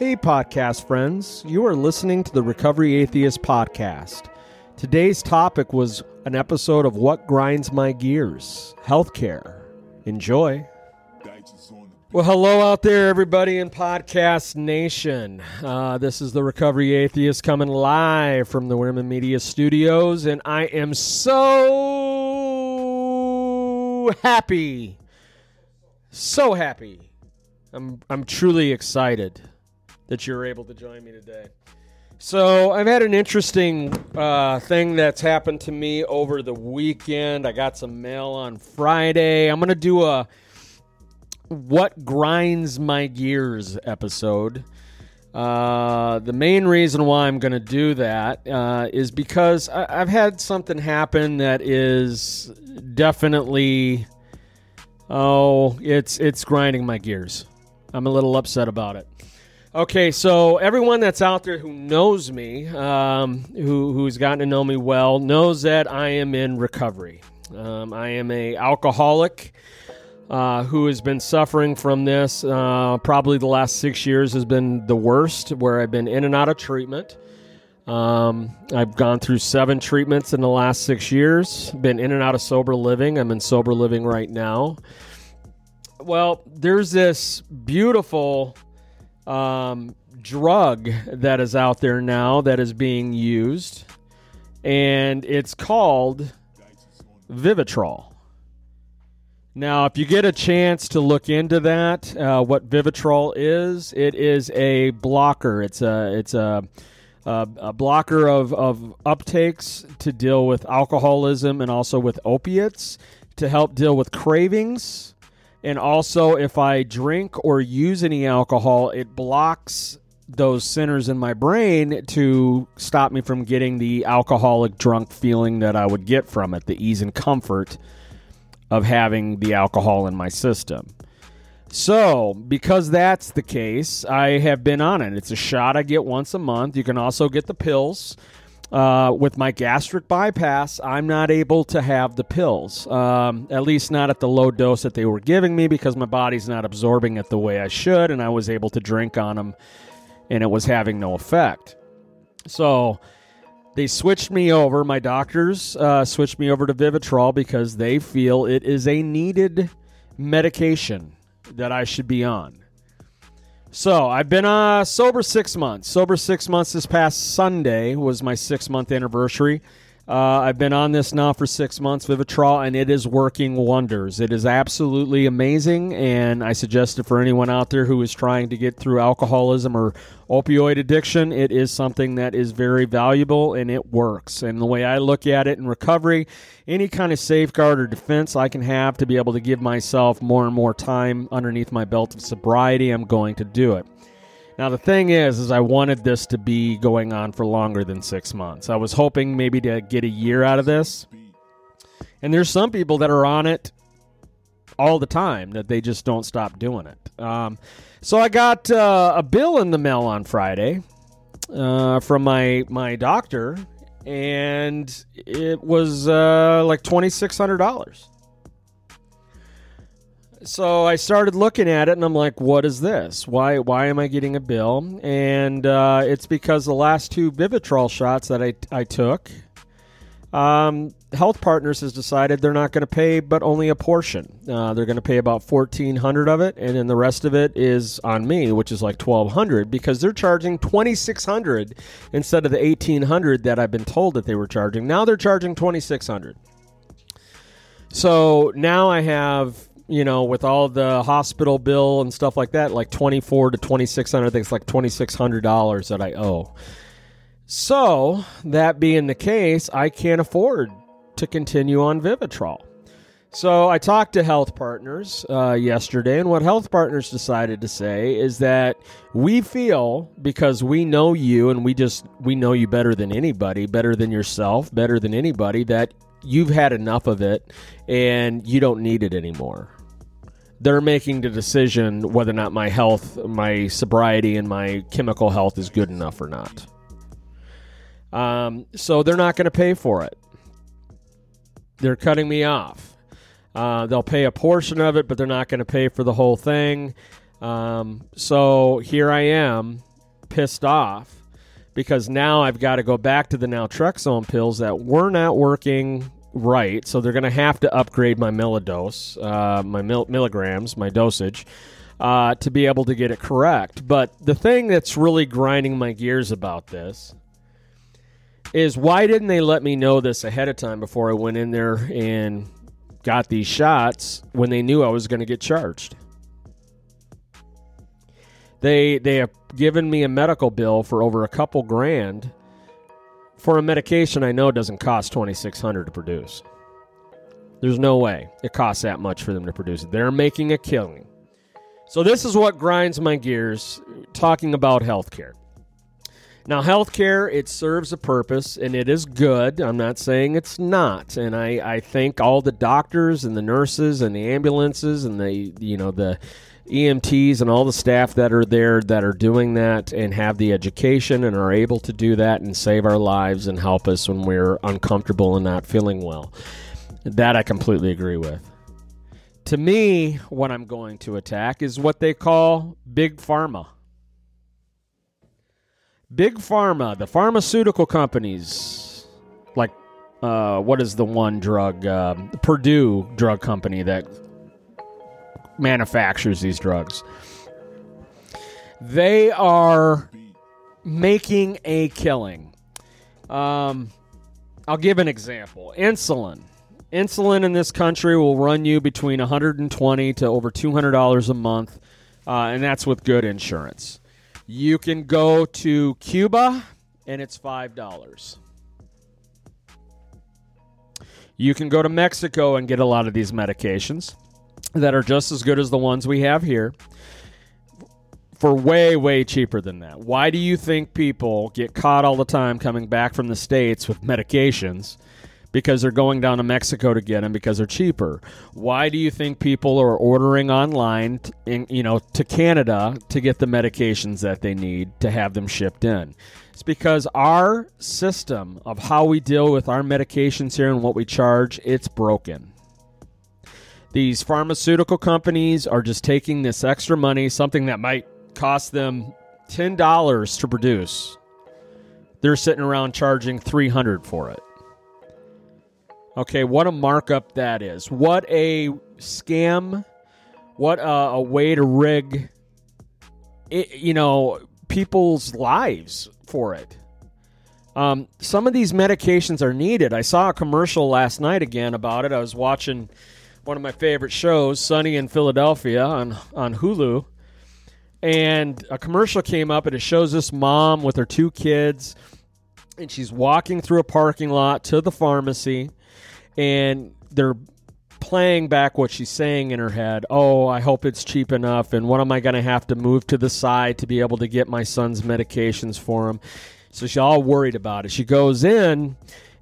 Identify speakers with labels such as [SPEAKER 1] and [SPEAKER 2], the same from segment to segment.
[SPEAKER 1] Hey, podcast friends. You are listening to the Recovery Atheist podcast. Today's topic was an episode of What Grinds My Gears Healthcare. Enjoy. Well, hello out there, everybody in Podcast Nation. Uh, this is the Recovery Atheist coming live from the Wierman Media Studios, and I am so happy, so happy. I'm I'm truly excited that you're able to join me today. So I've had an interesting uh, thing that's happened to me over the weekend. I got some mail on Friday. I'm gonna do a what grinds my gears episode. Uh, the main reason why I'm going to do that uh, is because I- have had something happen that is definitely, oh, it's it's grinding my gears. I'm a little upset about it. Okay, so everyone that's out there who knows me, um, who who's gotten to know me well, knows that I am in recovery. Um, I am a alcoholic uh, who has been suffering from this. Uh, probably the last six years has been the worst, where I've been in and out of treatment. Um, I've gone through seven treatments in the last six years, been in and out of sober living. I'm in sober living right now. Well, there's this beautiful um, drug that is out there now that is being used, and it's called Vivitrol. Now, if you get a chance to look into that, uh, what Vivitrol is, it is a blocker. It's a it's a, a, blocker of, of uptakes to deal with alcoholism and also with opiates to help deal with cravings. And also, if I drink or use any alcohol, it blocks those centers in my brain to stop me from getting the alcoholic drunk feeling that I would get from it, the ease and comfort of having the alcohol in my system. So, because that's the case, I have been on it. It's a shot I get once a month. You can also get the pills. Uh, with my gastric bypass, I'm not able to have the pills, um, at least not at the low dose that they were giving me because my body's not absorbing it the way I should, and I was able to drink on them and it was having no effect. So, they switched me over. My doctors uh, switched me over to Vivitrol because they feel it is a needed medication that I should be on. So I've been uh, sober six months. Sober six months. This past Sunday was my six month anniversary. Uh, I've been on this now for six months, Vivitrol, and it is working wonders. It is absolutely amazing, and I suggest it for anyone out there who is trying to get through alcoholism or opioid addiction. It is something that is very valuable, and it works. And the way I look at it in recovery, any kind of safeguard or defense I can have to be able to give myself more and more time underneath my belt of sobriety, I'm going to do it. Now the thing is, is I wanted this to be going on for longer than six months. I was hoping maybe to get a year out of this. And there's some people that are on it all the time that they just don't stop doing it. Um, so I got uh, a bill in the mail on Friday uh, from my my doctor, and it was uh, like twenty six hundred dollars. So I started looking at it, and I'm like, "What is this? Why? Why am I getting a bill?" And uh, it's because the last two Vivitrol shots that I I took, um, Health Partners has decided they're not going to pay, but only a portion. Uh, they're going to pay about fourteen hundred of it, and then the rest of it is on me, which is like twelve hundred, because they're charging twenty six hundred instead of the eighteen hundred that I've been told that they were charging. Now they're charging twenty six hundred. So now I have you know, with all the hospital bill and stuff like that, like twenty four to twenty six hundred. I think it's like twenty six hundred dollars that I owe. So that being the case, I can't afford to continue on Vivitrol. So I talked to Health Partners uh, yesterday, and what Health Partners decided to say is that we feel because we know you, and we just we know you better than anybody, better than yourself, better than anybody, that you've had enough of it and you don't need it anymore they're making the decision whether or not my health, my sobriety, and my chemical health is good enough or not. Um, so they're not going to pay for it. They're cutting me off. Uh, they'll pay a portion of it, but they're not going to pay for the whole thing. Um, so here I am pissed off because now I've got to go back to the naltrexone pills that were not working right. So they're going to have to upgrade my millidose, uh, my mil- milligrams, my dosage. Uh, to be able to get it correct. But the thing that's really grinding my gears about this is why didn't they let me know this ahead of time before I went in there and got these shots when they knew I was going to get charged? They they have given me a medical bill for over a couple grand for a medication I know doesn't cost 2600 to produce. There's no way it costs that much for them to produce it. They're making a killing. So this is what grinds my gears talking about healthcare. Now, healthcare, it serves a purpose and it is good. I'm not saying it's not. And I, I thank all the doctors and the nurses and the ambulances and the, you know, the EMTs and all the staff that are there that are doing that and have the education and are able to do that and save our lives and help us when we're uncomfortable and not feeling well. That I completely agree with. To me, what I'm going to attack is what they call big pharma. Big pharma, the pharmaceutical companies, like uh, what is the one drug? Uh, Purdue Drug Company that manufactures these drugs. They are making a killing. Um, I'll give an example insulin. Insulin in this country will run you between 120 to over $200 a month, uh, and that's with good insurance. You can go to Cuba, and it's $5. You can go to Mexico and get a lot of these medications that are just as good as the ones we have here for way, way cheaper than that. Why do you think people get caught all the time coming back from the States with medications? Because they're going down to Mexico to get them because they're cheaper. Why do you think people are ordering online, in, you know, to Canada to get the medications that they need to have them shipped in? It's because our system of how we deal with our medications here and what we charge, it's broken. These pharmaceutical companies are just taking this extra money, something that might cost them $10 to produce. They're sitting around charging 300 for it. Okay, what a markup that is. What a scam. What a, a way to rig it, you know, people's lives for it. Um, some of these medications are needed. I saw a commercial last night again about it. I was watching one of my favorite shows, Sunny in Philadelphia on on Hulu, and a commercial came up and it shows this mom with her two kids, and she's walking through a parking lot to the pharmacy, and they're playing back what she's saying in her head. Oh, I hope it's cheap enough, and what am I going to have to move to the side to be able to get my son's medications for him? So she's all worried about it. She goes in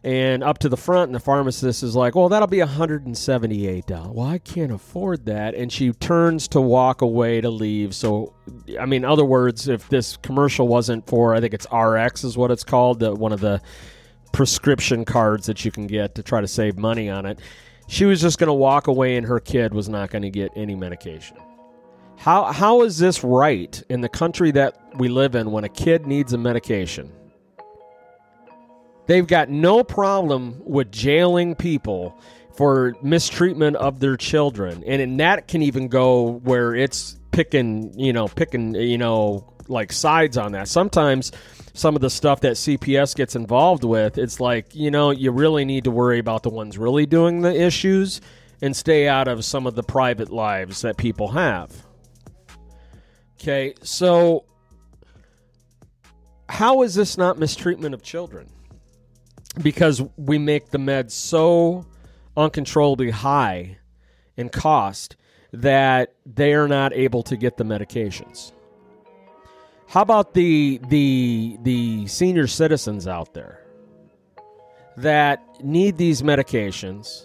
[SPEAKER 1] and up to the front and the pharmacist is like well that'll be $178 well i can't afford that. And she turns to walk away to leave. So i mean other words if this commercial wasn't for i think it's rx is what it's called the, one of the prescription cards that you can get to try to save money on it. She was just going to walk away and her kid was not going to get any medication. How, how is this right in the country that we live in when a kid needs a medication They've got no problem with jailing people for mistreatment of their children. And, and that can even go where it's picking, you know, picking, you know, like sides on that. Sometimes some of the stuff that CPS gets involved with, it's like, you know, you really need to worry about the ones really doing the issues and stay out of some of the private lives that people have. Okay, so how is this not mistreatment of children? Because we make the meds so uncontrollably high in cost that they are not able to get the medications. How about the the the senior citizens out there that need these medications?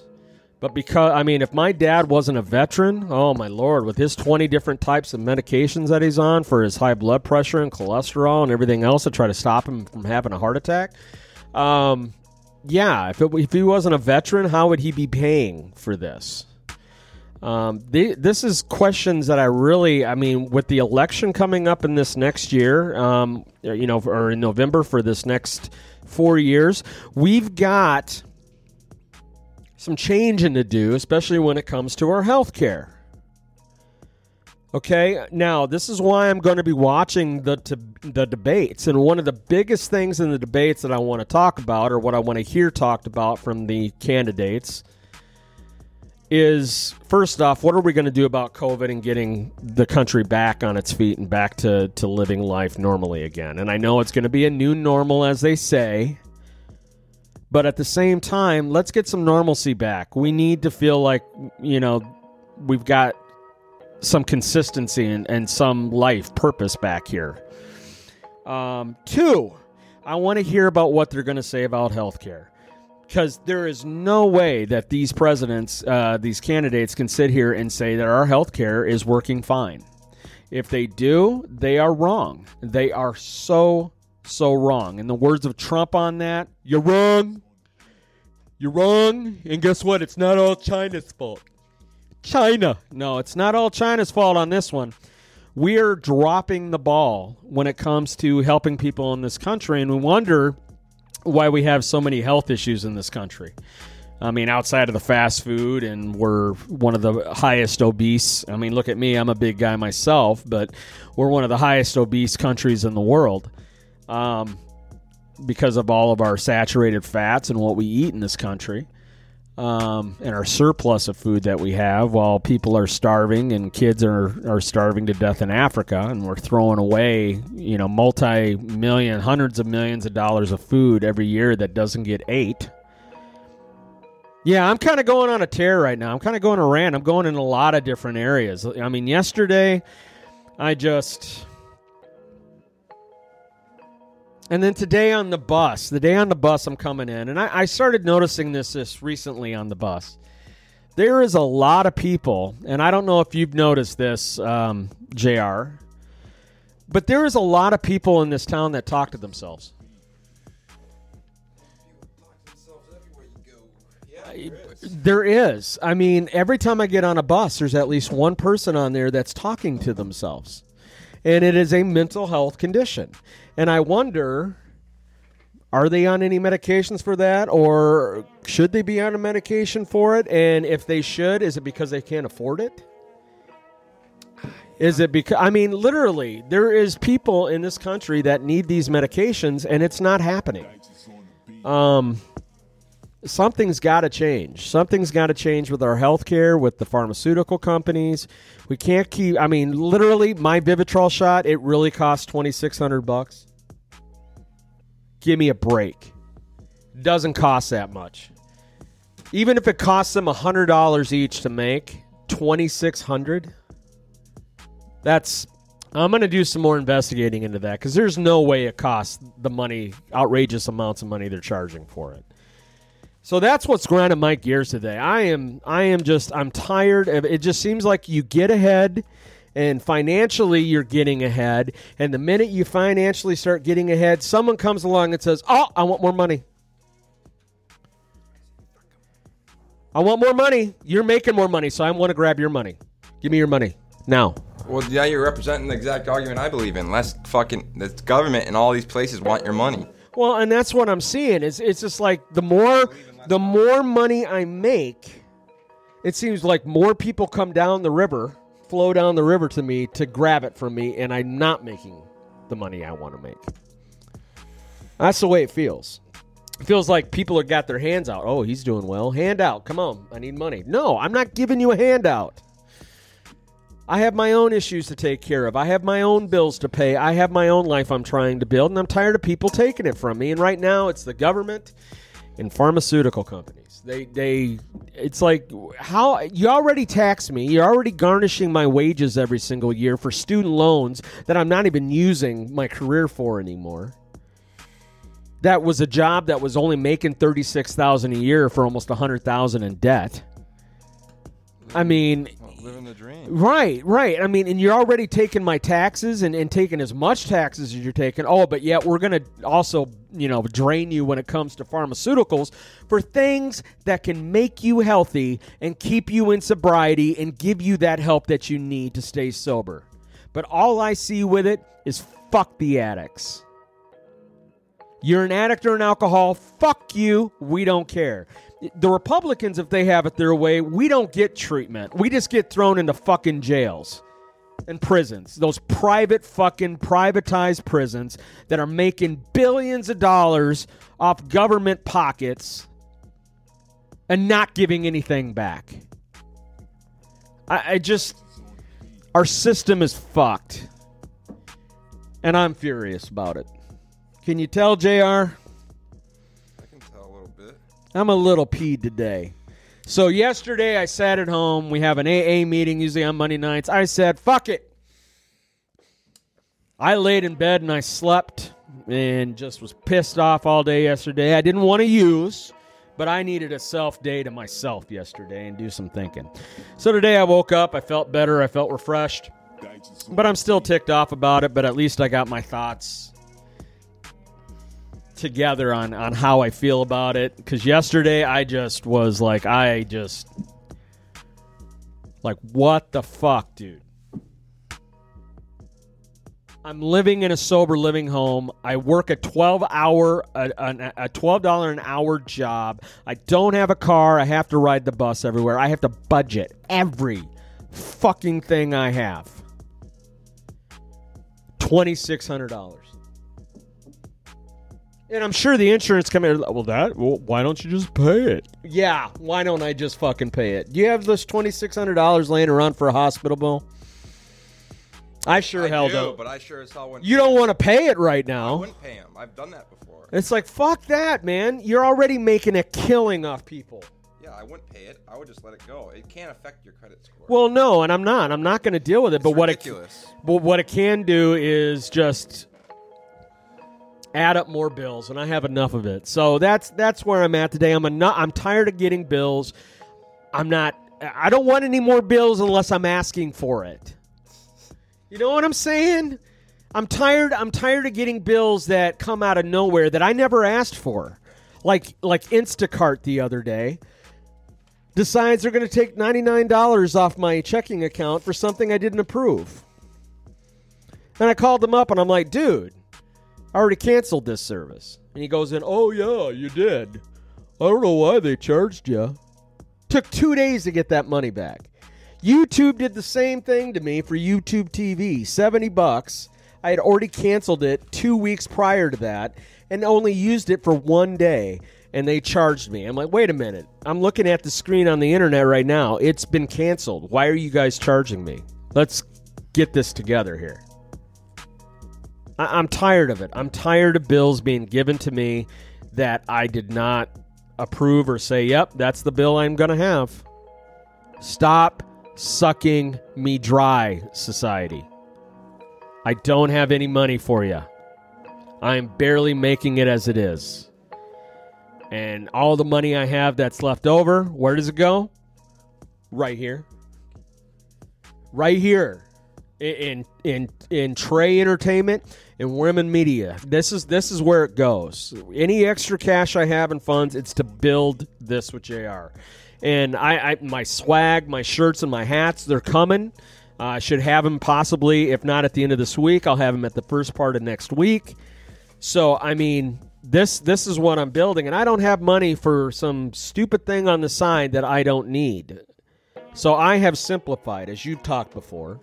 [SPEAKER 1] But because I mean, if my dad wasn't a veteran, oh my lord, with his twenty different types of medications that he's on for his high blood pressure and cholesterol and everything else to try to stop him from having a heart attack, um, yeah, if, it, if he wasn't a veteran, how would he be paying for this? Um, this is questions that I really, I mean, with the election coming up in this next year, um, you know, or in November for this next four years, we've got some changing to do, especially when it comes to our health care. Okay, now this is why I'm going to be watching the the debates, and one of the biggest things in the debates that I want to talk about, or what I want to hear talked about from the candidates, is first off, what are we going to do about COVID and getting the country back on its feet and back to to living life normally again? And I know it's going to be a new normal, as they say, but at the same time, let's get some normalcy back. We need to feel like you know we've got some consistency and, and some life purpose back here. Um, two, I want to hear about what they're going to say about healthcare. Because there is no way that these presidents, uh, these candidates, can sit here and say that our healthcare is working fine. If they do, they are wrong. They are so, so wrong. In the words of Trump on that, you're wrong. You're wrong. And guess what? It's not all China's fault. China. No, it's not all China's fault on this one. We're dropping the ball when it comes to helping people in this country, and we wonder why we have so many health issues in this country. I mean, outside of the fast food, and we're one of the highest obese. I mean, look at me, I'm a big guy myself, but we're one of the highest obese countries in the world um, because of all of our saturated fats and what we eat in this country um, and our surplus of food that we have while people are starving and kids are, are starving to death in Africa and we're throwing away, you know, multi million, hundreds of millions of dollars of food every year that doesn't get ate. Yeah, I'm kind of going on a tear right now. I'm kind of going a rant. I'm going in a lot of different areas. I mean, yesterday I just and then today on the bus, the day on the bus, I'm coming in, and I, I, started noticing this this recently on the bus. There is a lot of people, and I don't know if you've noticed this, um, Jr. But there is a lot of people in this town that talk to themselves. There is. I mean, every time I get on a bus, there's at least one person on there that's talking to themselves. And it is a mental health condition. And I wonder are they on any medications for that or should they be on a medication for it? And if they should is it because they can't afford it? Is it because i mean literally there is people in this country that need these medications and it's not happening. Um something's got to change something's got to change with our healthcare, with the pharmaceutical companies we can't keep i mean literally my vivitrol shot it really costs 2600 bucks Give me a break. Doesn't cost that much. Even if it costs them $100 each to make, 2600 That's I'm going to do some more investigating into that cuz there's no way it costs the money outrageous amounts of money they're charging for it. So that's what's grinding my gears today. I am I am just I'm tired of it just seems like you get ahead and financially you're getting ahead. And the minute you financially start getting ahead, someone comes along and says, Oh, I want more money. I want more money. You're making more money, so I want to grab your money. Give me your money now.
[SPEAKER 2] Well, yeah, you're representing the exact argument I believe in. Less fucking the government and all these places want your money.
[SPEAKER 1] Well, and that's what I'm seeing. It's it's just like the more the more money I make, it seems like more people come down the river flow down the river to me to grab it from me, and I'm not making the money I want to make. That's the way it feels. It feels like people have got their hands out. Oh, he's doing well. Hand out. Come on. I need money. No, I'm not giving you a handout. I have my own issues to take care of. I have my own bills to pay. I have my own life I'm trying to build, and I'm tired of people taking it from me. And right now, it's the government and pharmaceutical companies. They they it's like how you already tax me. You're already garnishing my wages every single year for student loans that I'm not even using my career for anymore. That was a job that was only making 36,000 a year for almost 100,000 in debt. I mean,
[SPEAKER 2] Living the dream.
[SPEAKER 1] Right, right. I mean, and you're already taking my taxes and, and taking as much taxes as you're taking. Oh, but yet we're going to also, you know, drain you when it comes to pharmaceuticals for things that can make you healthy and keep you in sobriety and give you that help that you need to stay sober. But all I see with it is fuck the addicts. You're an addict or an alcohol, fuck you. We don't care the Republicans, if they have it their way, we don't get treatment. We just get thrown into fucking jails and prisons. Those private fucking privatized prisons that are making billions of dollars off government pockets and not giving anything back. I, I just. Our system is fucked. And I'm furious about it. Can you tell, JR? I can tell a little bit. I'm a little peed today. So yesterday I sat at home. We have an AA meeting usually on Monday nights. I said, "Fuck it." I laid in bed and I slept and just was pissed off all day yesterday. I didn't want to use, but I needed a self day to myself yesterday and do some thinking. So today I woke up, I felt better, I felt refreshed. But I'm still ticked off about it, but at least I got my thoughts together on on how I feel about it because yesterday I just was like I just like what the fuck, dude. I'm living in a sober living home. I work a 12 hour a, a, a $12 an hour job. I don't have a car. I have to ride the bus everywhere. I have to budget every fucking thing I have. $2600. And I'm sure the insurance company, well, that, well, why don't you just pay it? Yeah, why don't I just fucking pay it? Do you have this $2,600 laying around for a hospital bill? I sure
[SPEAKER 2] I
[SPEAKER 1] hell
[SPEAKER 2] do,
[SPEAKER 1] don't.
[SPEAKER 2] but I sure as hell wouldn't.
[SPEAKER 1] You don't want to pay it right now.
[SPEAKER 2] I wouldn't pay him. I've done that before.
[SPEAKER 1] It's like, fuck that, man. You're already making a killing off people.
[SPEAKER 2] Yeah, I wouldn't pay it. I would just let it go. It can't affect your credit score.
[SPEAKER 1] Well, no, and I'm not. I'm not going to deal with it.
[SPEAKER 2] it's
[SPEAKER 1] but what it, but what it can do is just add up more bills, and I have enough of it. So that's that's where I'm at today. I'm a, I'm tired of getting bills. I'm not. I don't want any more bills unless I'm asking for it. You know what I'm saying? I'm tired. I'm tired of getting bills that come out of nowhere that I never asked for, like like Instacart the other day. Decides they're going to take ninety nine dollars off my checking account for something I didn't approve. And I called them up and I'm like, dude, I already canceled this service. And he goes in, oh, yeah, you did. I don't know why they charged you. Took two days to get that money back. YouTube did the same thing to me for YouTube TV, 70 bucks. I had already canceled it two weeks prior to that and only used it for one day. And they charged me. I'm like, wait a minute. I'm looking at the screen on the internet right now. It's been canceled. Why are you guys charging me? Let's get this together here. I- I'm tired of it. I'm tired of bills being given to me that I did not approve or say, yep, that's the bill I'm going to have. Stop sucking me dry, society. I don't have any money for you. I'm barely making it as it is. And all the money I have that's left over, where does it go? Right here. Right here. In in in TRA Entertainment and Wierman Media. This is this is where it goes. Any extra cash I have in funds, it's to build this with JR. And I, I my swag, my shirts and my hats, they're coming. Uh, I should have them possibly, if not at the end of this week, I'll have them at the first part of next week. So I mean, this this is what I'm building, and I don't have money for some stupid thing on the side that I don't need. So I have simplified, as you've talked before.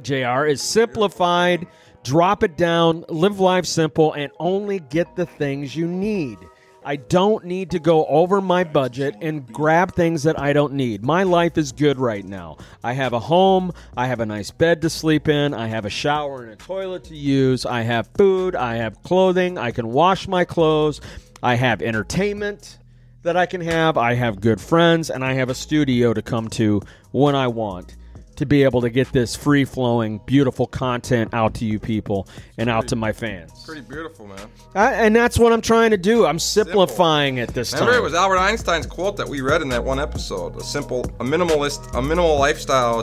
[SPEAKER 1] JR is simplified, drop it down, live life simple, and only get the things you need. I don't need to go over my budget and grab things that I don't need. My life is good right now. I have a home, I have a nice bed to sleep in, I have a shower and a toilet to use, I have food, I have clothing, I can wash my clothes, I have entertainment that I can have, I have good friends, and I have a studio to come to when I want. To be able to get this free flowing, beautiful content out to you people and out to my fans.
[SPEAKER 2] Pretty beautiful, man.
[SPEAKER 1] I, and that's what I'm trying to do. I'm simplifying it this
[SPEAKER 2] Remember,
[SPEAKER 1] time.
[SPEAKER 2] Remember, it was Albert Einstein's quote that we read in that one episode. A simple, a minimalist, a minimal lifestyle.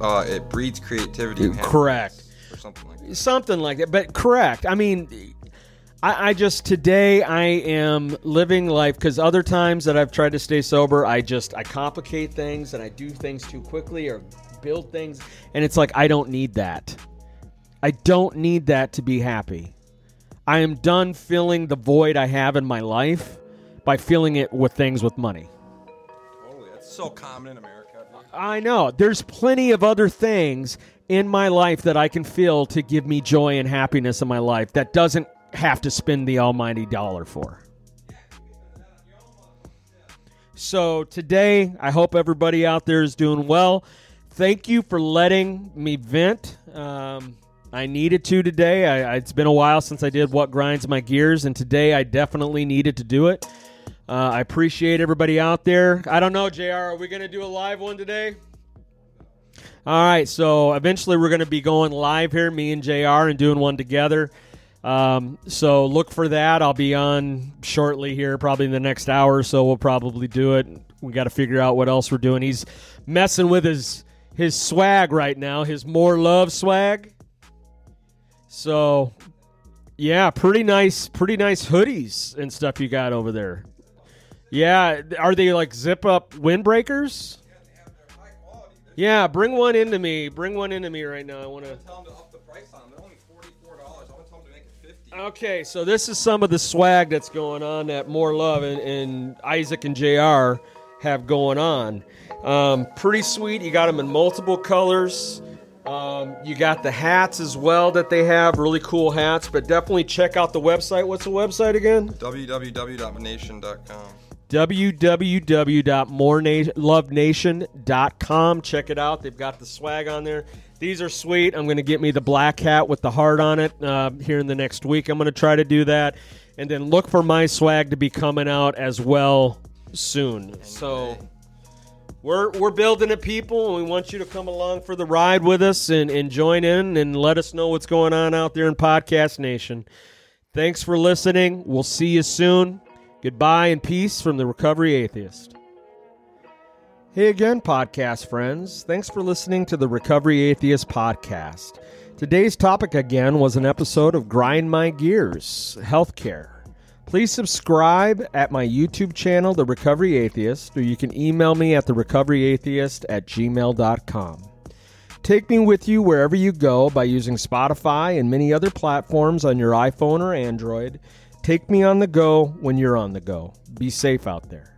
[SPEAKER 2] Uh, it breeds creativity.
[SPEAKER 1] Correct.
[SPEAKER 2] Or something like that.
[SPEAKER 1] something like that but correct i mean I, I just today i am living life because other times that i've tried to stay sober i just i complicate things and i do things too quickly or build things and it's like i don't need that i don't need that to be happy i am done filling the void i have in my life by filling it with things with money
[SPEAKER 2] Totally. That's so common in America.
[SPEAKER 1] I know. There's plenty of other things in my life that I can feel to give me joy and happiness in my life that doesn't have to spend the almighty dollar for. So today, I hope everybody out there is doing well. Thank you for letting me vent. Um, I needed to today. I, I- it's been a while since I did what grinds my gears, and today I definitely needed to do it. Uh, I appreciate everybody out there. I don't know, JR, are we going to do a live one today? All right, so eventually we're going to be going live here, me and JR, and doing one together. Um, so look for that. I'll be on shortly here, probably in the next hour or so. We'll probably do it. We got to figure out what else we're doing. He's messing with his his swag right now, his more love swag. So, yeah, pretty nice, pretty nice hoodies and stuff you got over there. Yeah, are they like zip up windbreakers? Yeah, bring one into me. Bring one into me right now. I want to. Okay, so this is some of the swag that's going on that More Love and, and Isaac and JR have going on. Um, pretty sweet. You got them in multiple colors. Um, you got the hats as well that they have. Really cool hats, but definitely check out the website. What's the website again?
[SPEAKER 2] www.nation.com.
[SPEAKER 1] www.morelovenation.com. Check it out. They've got the swag on there. These are sweet. I'm going to get me the black hat with the heart on it uh, here in the next week. I'm going to try to do that. And then look for my swag to be coming out as well soon. So we're, we're building it, people, and we want you to come along for the ride with us and, and join in and let us know what's going on out there in Podcast Nation. Thanks for listening. We'll see you soon. Goodbye and peace from the Recovery Atheist. Hey again, podcast friends. Thanks for listening to the Recovery Atheist podcast. Today's topic again was an episode of Grind My Gears Healthcare. Please subscribe at my YouTube channel, The Recovery Atheist, or you can email me at therecoveryatheist at gmail.com. Take me with you wherever you go by using Spotify and many other platforms on your iPhone or Android. Take me on the go when you're on the go. Be safe out there.